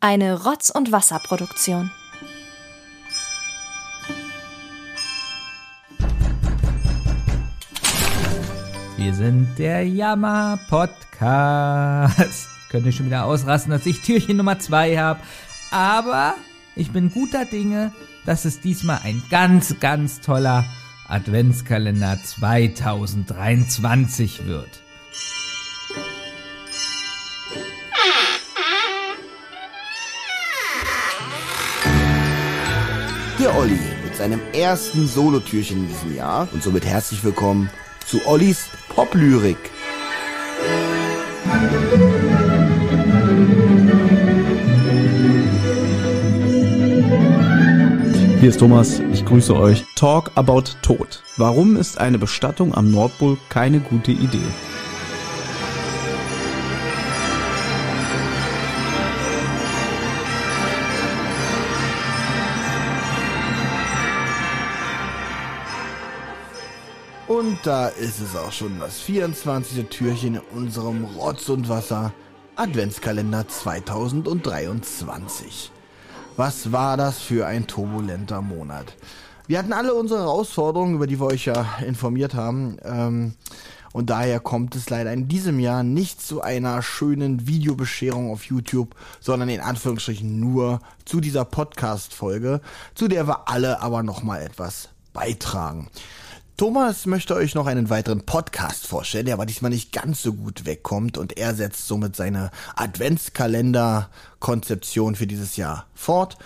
Eine Rotz- und Wasserproduktion. Wir sind der Jammer-Podcast. Könnte schon wieder ausrasten, dass ich Türchen Nummer 2 habe. Aber ich bin guter Dinge, dass es diesmal ein ganz, ganz toller Adventskalender 2023 wird. Der Olli mit seinem ersten Solotürchen in diesem Jahr und somit herzlich willkommen zu Ollis Poplyrik. Hier ist Thomas, ich grüße euch. Talk about Tod. Warum ist eine Bestattung am Nordpol keine gute Idee? Und da ist es auch schon das 24. Türchen in unserem Rotz und Wasser Adventskalender 2023. Was war das für ein turbulenter Monat? Wir hatten alle unsere Herausforderungen, über die wir euch ja informiert haben. Ähm, und daher kommt es leider in diesem Jahr nicht zu einer schönen Videobescherung auf YouTube, sondern in Anführungsstrichen nur zu dieser Podcast-Folge, zu der wir alle aber nochmal etwas beitragen. Thomas möchte euch noch einen weiteren Podcast vorstellen, der aber diesmal nicht ganz so gut wegkommt und er setzt somit seine Adventskalender-Konzeption für dieses Jahr fort.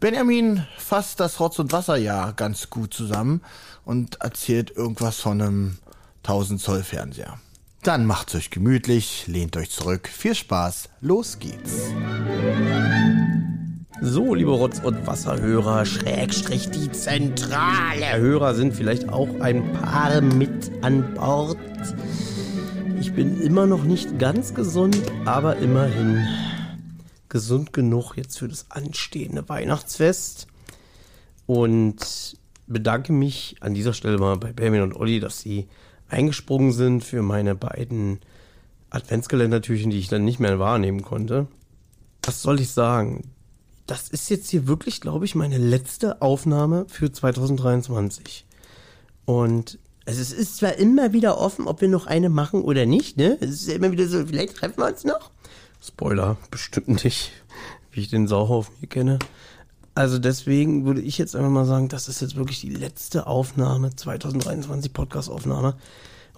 Benjamin fasst das Rotz- und Wasserjahr ganz gut zusammen und erzählt irgendwas von einem 1000 Zoll Fernseher. Dann macht's euch gemütlich, lehnt euch zurück, viel Spaß, los geht's. So, liebe Rotz- und Wasserhörer, Schrägstrich die zentrale Hörer sind vielleicht auch ein paar mit an Bord. Ich bin immer noch nicht ganz gesund, aber immerhin gesund genug jetzt für das anstehende Weihnachtsfest. Und bedanke mich an dieser Stelle mal bei Benjamin und Olli, dass sie eingesprungen sind für meine beiden Adventskalendertürchen, die ich dann nicht mehr wahrnehmen konnte. Was soll ich sagen? Das ist jetzt hier wirklich, glaube ich, meine letzte Aufnahme für 2023. Und also es ist zwar immer wieder offen, ob wir noch eine machen oder nicht, ne? Es ist ja immer wieder so, vielleicht treffen wir uns noch. Spoiler, bestimmt nicht, wie ich den Sauhaufen hier kenne. Also deswegen würde ich jetzt einfach mal sagen, das ist jetzt wirklich die letzte Aufnahme, 2023 Podcast-Aufnahme.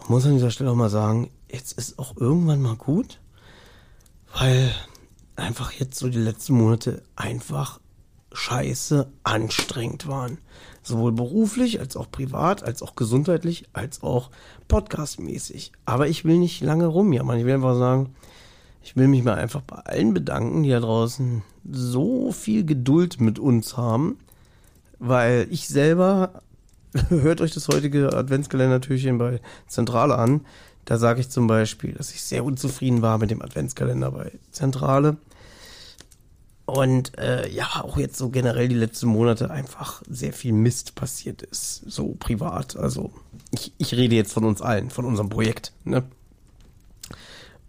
Ich muss an dieser Stelle auch mal sagen, jetzt ist auch irgendwann mal gut, weil einfach jetzt so die letzten Monate einfach scheiße anstrengend waren. Sowohl beruflich als auch privat, als auch gesundheitlich, als auch podcastmäßig. Aber ich will nicht lange rumjammern. Ich will einfach sagen, ich will mich mal einfach bei allen bedanken, die da draußen so viel Geduld mit uns haben, weil ich selber, hört euch das heutige Adventskalender-Türchen bei Zentrale an, da sage ich zum Beispiel, dass ich sehr unzufrieden war mit dem Adventskalender bei Zentrale. Und äh, ja, auch jetzt so generell die letzten Monate einfach sehr viel Mist passiert ist, so privat. Also ich, ich rede jetzt von uns allen, von unserem Projekt. Ne?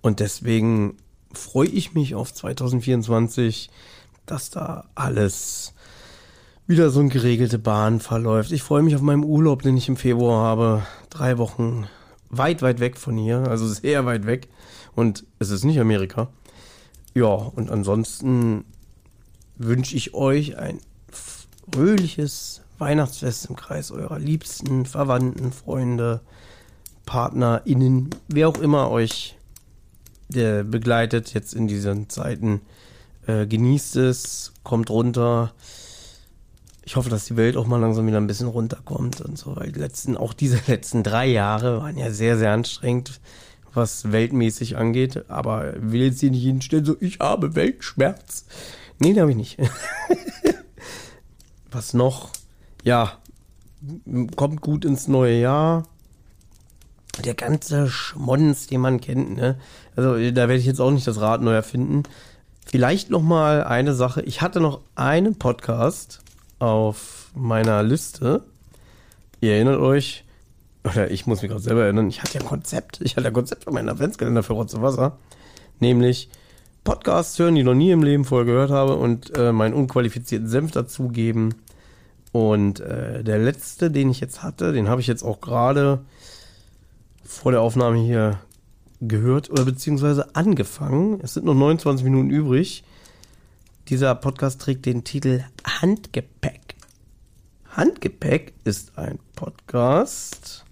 Und deswegen freue ich mich auf 2024, dass da alles wieder so eine geregelte Bahn verläuft. Ich freue mich auf meinen Urlaub, den ich im Februar habe. Drei Wochen weit, weit weg von hier, also sehr weit weg. Und es ist nicht Amerika. Ja, und ansonsten wünsche ich euch ein fröhliches Weihnachtsfest im Kreis eurer Liebsten, Verwandten, Freunde, PartnerInnen, wer auch immer euch äh, begleitet jetzt in diesen Zeiten. Äh, genießt es, kommt runter. Ich hoffe, dass die Welt auch mal langsam wieder ein bisschen runterkommt und so, weil die letzten, auch diese letzten drei Jahre waren ja sehr, sehr anstrengend, was weltmäßig angeht. Aber will jetzt hier nicht hinstellen, so, ich habe Weltschmerz. Nee, den habe ich nicht. Was noch? Ja, kommt gut ins neue Jahr. Der ganze Schmonz, den man kennt, ne? Also da werde ich jetzt auch nicht das Rad neu erfinden. Vielleicht noch mal eine Sache. Ich hatte noch einen Podcast auf meiner Liste. Ihr erinnert euch, oder ich muss mich gerade selber erinnern, ich hatte ja ein Konzept. Ich hatte ein Konzept für meinen Adventskalender für Rotz und Wasser. Nämlich Podcasts hören, die noch nie im Leben vorher gehört habe und äh, meinen unqualifizierten Senf dazugeben. Und äh, der letzte, den ich jetzt hatte, den habe ich jetzt auch gerade vor der Aufnahme hier gehört oder beziehungsweise angefangen. Es sind noch 29 Minuten übrig. Dieser Podcast trägt den Titel Handgepäck. Handgepäck ist ein Podcast,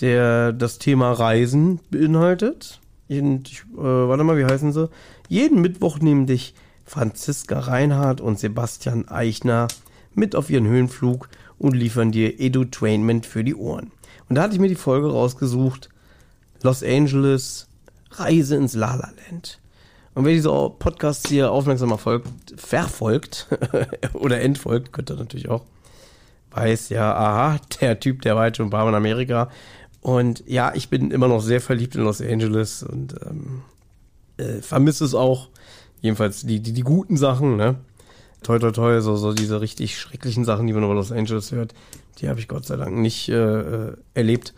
der das Thema Reisen beinhaltet. Und ich, äh, warte mal, wie heißen sie? Jeden Mittwoch nehmen dich Franziska Reinhardt und Sebastian Eichner mit auf ihren Höhenflug und liefern dir Edutainment für die Ohren. Und da hatte ich mir die Folge rausgesucht. Los Angeles, Reise ins La Land. Und wer diese Podcasts hier aufmerksam erfolgt, verfolgt oder entfolgt, könnte natürlich auch, weiß ja, aha, der Typ, der war jetzt schon ein paar Mal in Amerika. Und ja, ich bin immer noch sehr verliebt in Los Angeles und ähm, äh, vermisse es auch. Jedenfalls die, die, die guten Sachen, ne? Toi, toi, toi, so, so diese richtig schrecklichen Sachen, die man über Los Angeles hört, die habe ich Gott sei Dank nicht äh, äh erlebt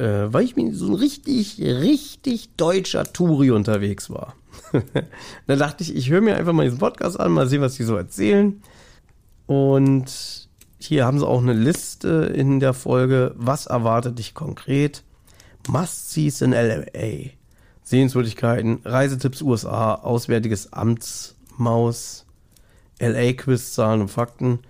äh, weil ich mir so ein richtig, richtig deutscher Touri unterwegs war. da dachte ich, ich höre mir einfach mal diesen Podcast an, mal sehen, was die so erzählen. Und hier haben sie auch eine Liste in der Folge, was erwartet dich konkret? Must-Sees in LA. Sehenswürdigkeiten, Reisetipps USA, Auswärtiges Amtsmaus, LA-Quiz, Zahlen und Fakten,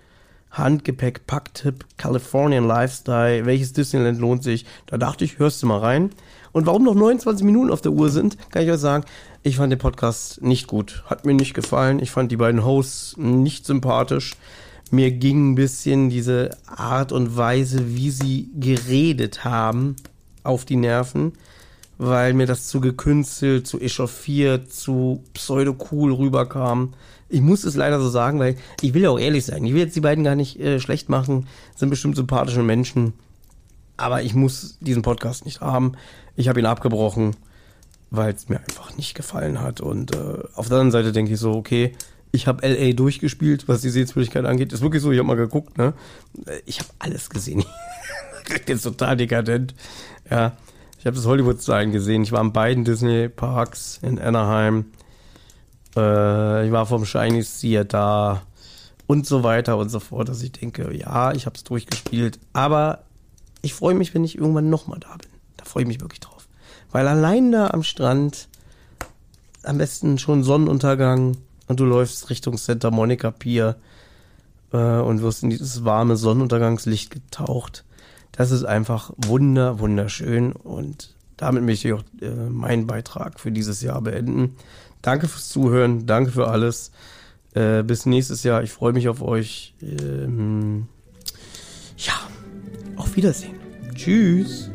Handgepäck, Packtipp, Californian Lifestyle, welches Disneyland lohnt sich? Da dachte ich, hörst du mal rein. Und warum noch 29 Minuten auf der Uhr sind, kann ich euch sagen, ich fand den Podcast nicht gut. Hat mir nicht gefallen. Ich fand die beiden Hosts nicht sympathisch. Mir ging ein bisschen diese Art und Weise, wie sie geredet haben, auf die Nerven, weil mir das zu gekünstelt, zu echauffiert, zu pseudo-cool rüberkam. Ich muss es leider so sagen, weil ich will ja auch ehrlich sein. Ich will jetzt die beiden gar nicht äh, schlecht machen. Sind bestimmt sympathische Menschen. Aber ich muss diesen Podcast nicht haben. Ich habe ihn abgebrochen, weil es mir einfach nicht gefallen hat. Und äh, auf der anderen Seite denke ich so, okay, ich habe LA durchgespielt, was die Sehenswürdigkeit angeht. Ist wirklich so, ich habe mal geguckt, ne? Ich habe alles gesehen. jetzt total dekadent. Ja. Ich habe das Hollywood-Sign gesehen. Ich war in beiden Disney-Parks in Anaheim. Äh, ich war vom Shiny Seer da und so weiter und so fort, dass ich denke, ja, ich habe es durchgespielt, aber ich freue mich, wenn ich irgendwann nochmal da bin. Da freue ich mich wirklich drauf. Weil allein da am Strand, am besten schon Sonnenuntergang und du läufst Richtung Santa Monica Pier äh, und wirst in dieses warme Sonnenuntergangslicht getaucht. Das ist einfach wunder, wunderschön und damit möchte ich auch äh, meinen Beitrag für dieses Jahr beenden. Danke fürs Zuhören, danke für alles. Äh, bis nächstes Jahr. Ich freue mich auf euch. Ähm, ja, auf Wiedersehen. Tschüss.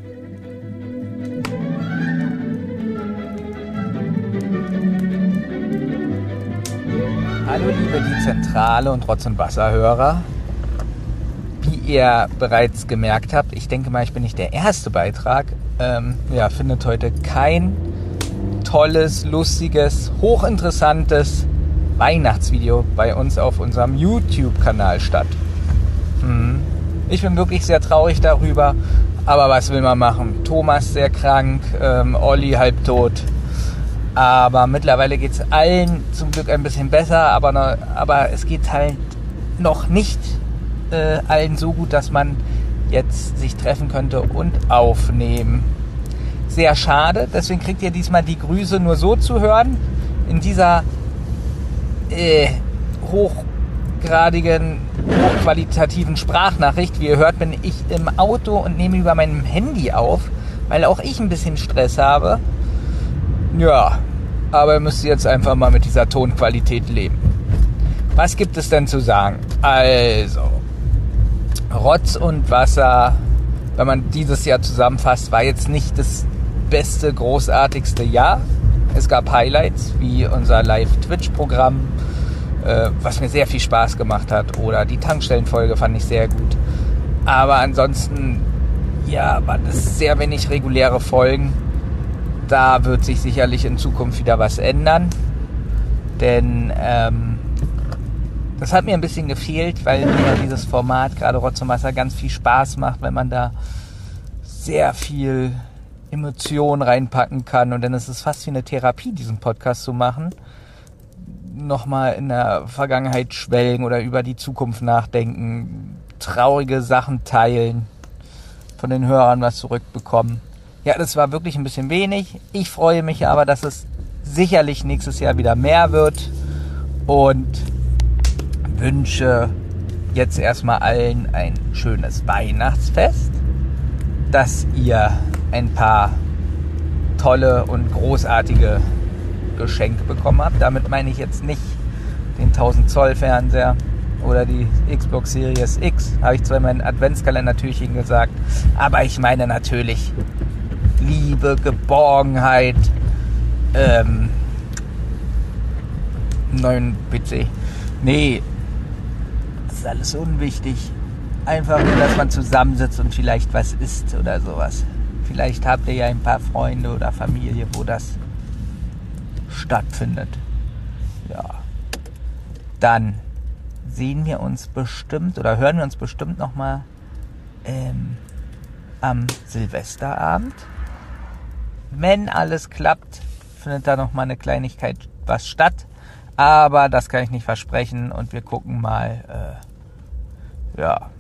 Hallo liebe die Zentrale und Rotz- und Wasserhörer. Wie ihr bereits gemerkt habt, ich denke mal, ich bin nicht der erste Beitrag. Ähm, ja, findet heute kein tolles, lustiges, hochinteressantes Weihnachtsvideo bei uns auf unserem YouTube-Kanal statt. Hm. Ich bin wirklich sehr traurig darüber, aber was will man machen? Thomas sehr krank, ähm, Olli halbtot. Aber mittlerweile geht es allen zum Glück ein bisschen besser, aber, aber es geht halt noch nicht äh, allen so gut, dass man jetzt sich treffen könnte und aufnehmen sehr schade. Deswegen kriegt ihr diesmal die Grüße nur so zu hören. In dieser äh, hochgradigen, hochqualitativen Sprachnachricht. Wie ihr hört, bin ich im Auto und nehme über meinem Handy auf, weil auch ich ein bisschen Stress habe. Ja, aber ihr müsst jetzt einfach mal mit dieser Tonqualität leben. Was gibt es denn zu sagen? Also, Rotz und Wasser, wenn man dieses Jahr zusammenfasst, war jetzt nicht das beste, großartigste Jahr. Es gab Highlights wie unser Live-Twitch-Programm, äh, was mir sehr viel Spaß gemacht hat. Oder die Tankstellenfolge fand ich sehr gut. Aber ansonsten, ja, waren es sehr wenig reguläre Folgen. Da wird sich sicherlich in Zukunft wieder was ändern. Denn ähm, das hat mir ein bisschen gefehlt, weil mir dieses Format, gerade Rotz und Wasser, ganz viel Spaß macht, wenn man da sehr viel Emotionen reinpacken kann. Und dann ist es fast wie eine Therapie, diesen Podcast zu machen. Nochmal in der Vergangenheit schwelgen oder über die Zukunft nachdenken, traurige Sachen teilen, von den Hörern was zurückbekommen. Ja, das war wirklich ein bisschen wenig. Ich freue mich aber, dass es sicherlich nächstes Jahr wieder mehr wird und wünsche jetzt erstmal allen ein schönes Weihnachtsfest, dass ihr ein paar tolle und großartige Geschenke bekommen habt. Damit meine ich jetzt nicht den 1000 Zoll Fernseher oder die Xbox Series X, habe ich zwar in meinem Adventskalender-Türchen gesagt, aber ich meine natürlich Liebe, Geborgenheit, ähm, neuen PC. Nee, alles unwichtig. Einfach nur, dass man zusammensitzt und vielleicht was isst oder sowas. Vielleicht habt ihr ja ein paar Freunde oder Familie, wo das stattfindet. Ja. Dann sehen wir uns bestimmt oder hören wir uns bestimmt nochmal ähm, am Silvesterabend. Wenn alles klappt, findet da nochmal eine Kleinigkeit was statt. Aber das kann ich nicht versprechen und wir gucken mal, äh, ja,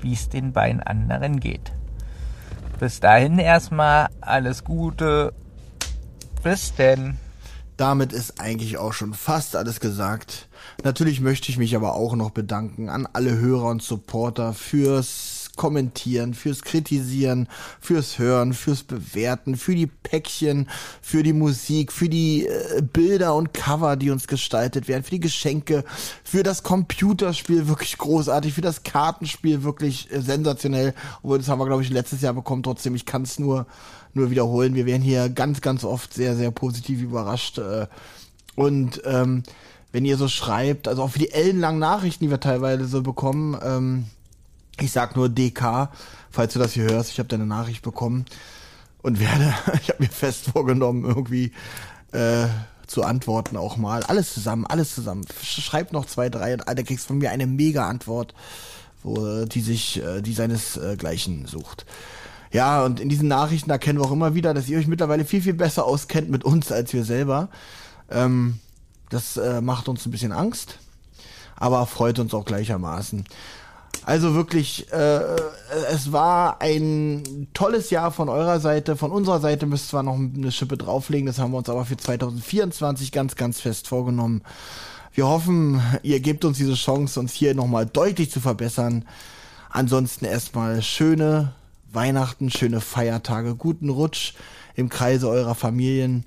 wie es den beiden anderen geht. Bis dahin erstmal alles Gute. Bis denn. Damit ist eigentlich auch schon fast alles gesagt. Natürlich möchte ich mich aber auch noch bedanken an alle Hörer und Supporter fürs Kommentieren, fürs Kritisieren, fürs Hören, fürs Bewerten, für die Päckchen, für die Musik, für die äh, Bilder und Cover, die uns gestaltet werden, für die Geschenke, für das Computerspiel wirklich großartig, für das Kartenspiel wirklich äh, sensationell. Obwohl, das haben wir, glaube ich, letztes Jahr bekommen. Trotzdem, ich kann es nur, nur wiederholen. Wir werden hier ganz, ganz oft sehr, sehr positiv überrascht. Äh, und ähm, wenn ihr so schreibt, also auch für die ellenlangen Nachrichten, die wir teilweise so bekommen, ähm, ich sag nur DK, falls du das hier hörst, ich habe deine Nachricht bekommen und werde, ich habe mir fest vorgenommen, irgendwie äh, zu antworten auch mal. Alles zusammen, alles zusammen. Schreib noch zwei, drei und Alter, kriegst von mir eine mega Antwort, wo die sich, äh, die seinesgleichen sucht. Ja, und in diesen Nachrichten erkennen wir auch immer wieder, dass ihr euch mittlerweile viel, viel besser auskennt mit uns als wir selber. Ähm, das äh, macht uns ein bisschen Angst, aber freut uns auch gleichermaßen. Also wirklich, äh, es war ein tolles Jahr von eurer Seite. Von unserer Seite müsst zwar noch eine Schippe drauflegen, das haben wir uns aber für 2024 ganz, ganz fest vorgenommen. Wir hoffen, ihr gebt uns diese Chance, uns hier nochmal deutlich zu verbessern. Ansonsten erstmal schöne Weihnachten, schöne Feiertage, guten Rutsch im Kreise eurer Familien.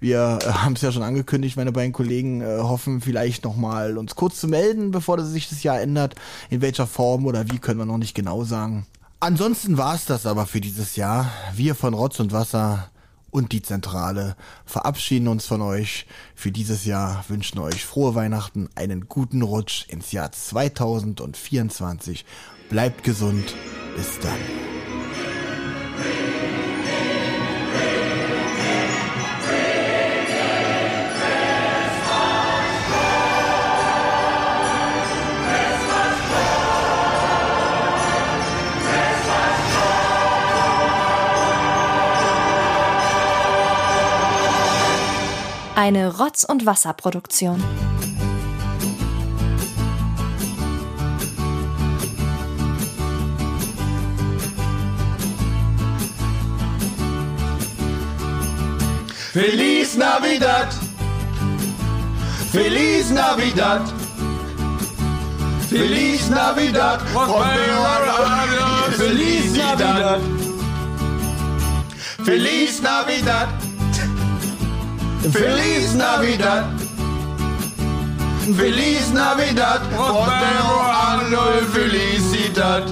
Wir äh, haben es ja schon angekündigt, meine beiden Kollegen äh, hoffen vielleicht nochmal uns kurz zu melden, bevor das sich das Jahr ändert. In welcher Form oder wie können wir noch nicht genau sagen. Ansonsten war es das aber für dieses Jahr. Wir von Rotz und Wasser und die Zentrale verabschieden uns von euch für dieses Jahr, wünschen euch frohe Weihnachten, einen guten Rutsch ins Jahr 2024. Bleibt gesund. Bis dann. Eine Rotz- und Wasserproduktion. Feliz Navidad. Feliz Navidad. Feliz Navidad. Feliz Navidad. Feliz Navidad. Feliz Navidad. Feliz Navidad. Feliz Navidad. Prospero anno felicidad.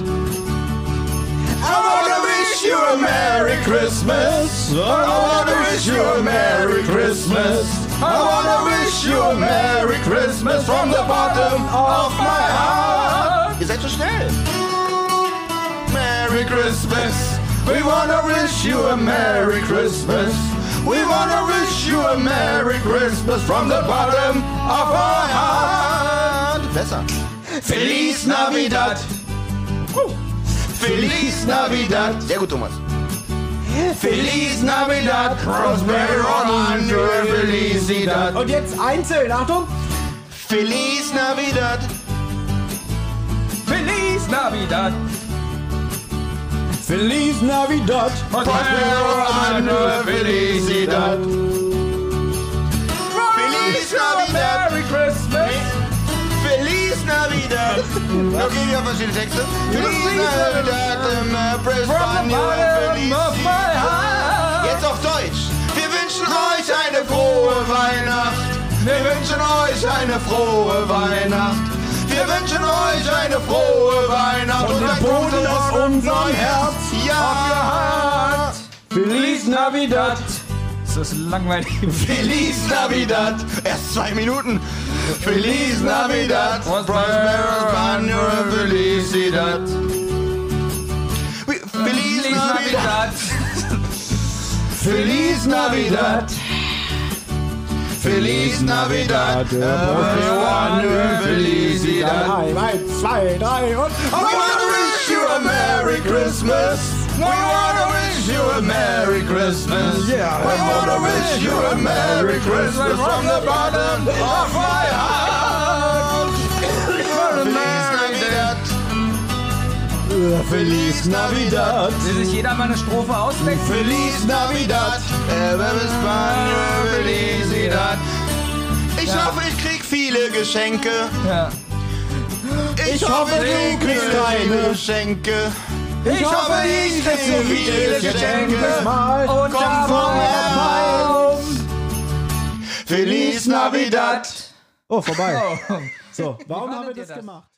I wanna wish you a Merry Christmas. I wanna wish you a Merry Christmas. I wanna wish you a Merry Christmas from the bottom of my heart. Ihr seid so schnell. Merry Christmas. We wanna wish you a Merry Christmas. We wanna wish you a Merry Christmas from the bottom of our heart. Besser. Feliz Navidad. Feliz Navidad. Sehr gut, Thomas. Feliz Navidad, Prospero Anno Felicidad. Und jetzt einzeln, Achtung. Feliz Navidad. Feliz Navidad. Feliz Navidad. Prospero Anno Felicidad. Feliz Navidad. Merry Christmas. Feliz Navidad. Okay, wir haben verschiedene Texte. Feliz Navidad. Prospero Felicidad. Jetzt auf Deutsch. Wir wünschen euch eine frohe Weihnacht. Wir wünschen euch eine frohe Weihnacht. Wir wünschen euch eine frohe Weihnacht. Von dem ein Boden aus und unserem Herz Jahr. Feliz Navidad. Ist das langweilig? Feliz Navidad. Erst zwei Minuten. Feliz Navidad. Prosperous Banner Felicidad. Feliz Navidad. Feliz Navidad. Feliz Navidad. Banner Felicidad. Eins, zwei, drei und. We wanna wish you a Merry Christmas. We wanna wish you a Merry Christmas. Yeah. We wanna wish you a Merry Christmas from the bottom of my heart. Feliz Navidad. Will sich jeder mal eine Strophe ausdenken? Feliz Navidad. Felicidad. Ich hoffe, ich krieg viele Geschenke. Ja. Ich hoffe, du kriegst keine Geschenke. Ich hoffe, ich krieg viele Geschenke. Und Komm vom Herrn. Feliz Navidad. Oh, vorbei. Oh. So, warum haben wir das das? gemacht?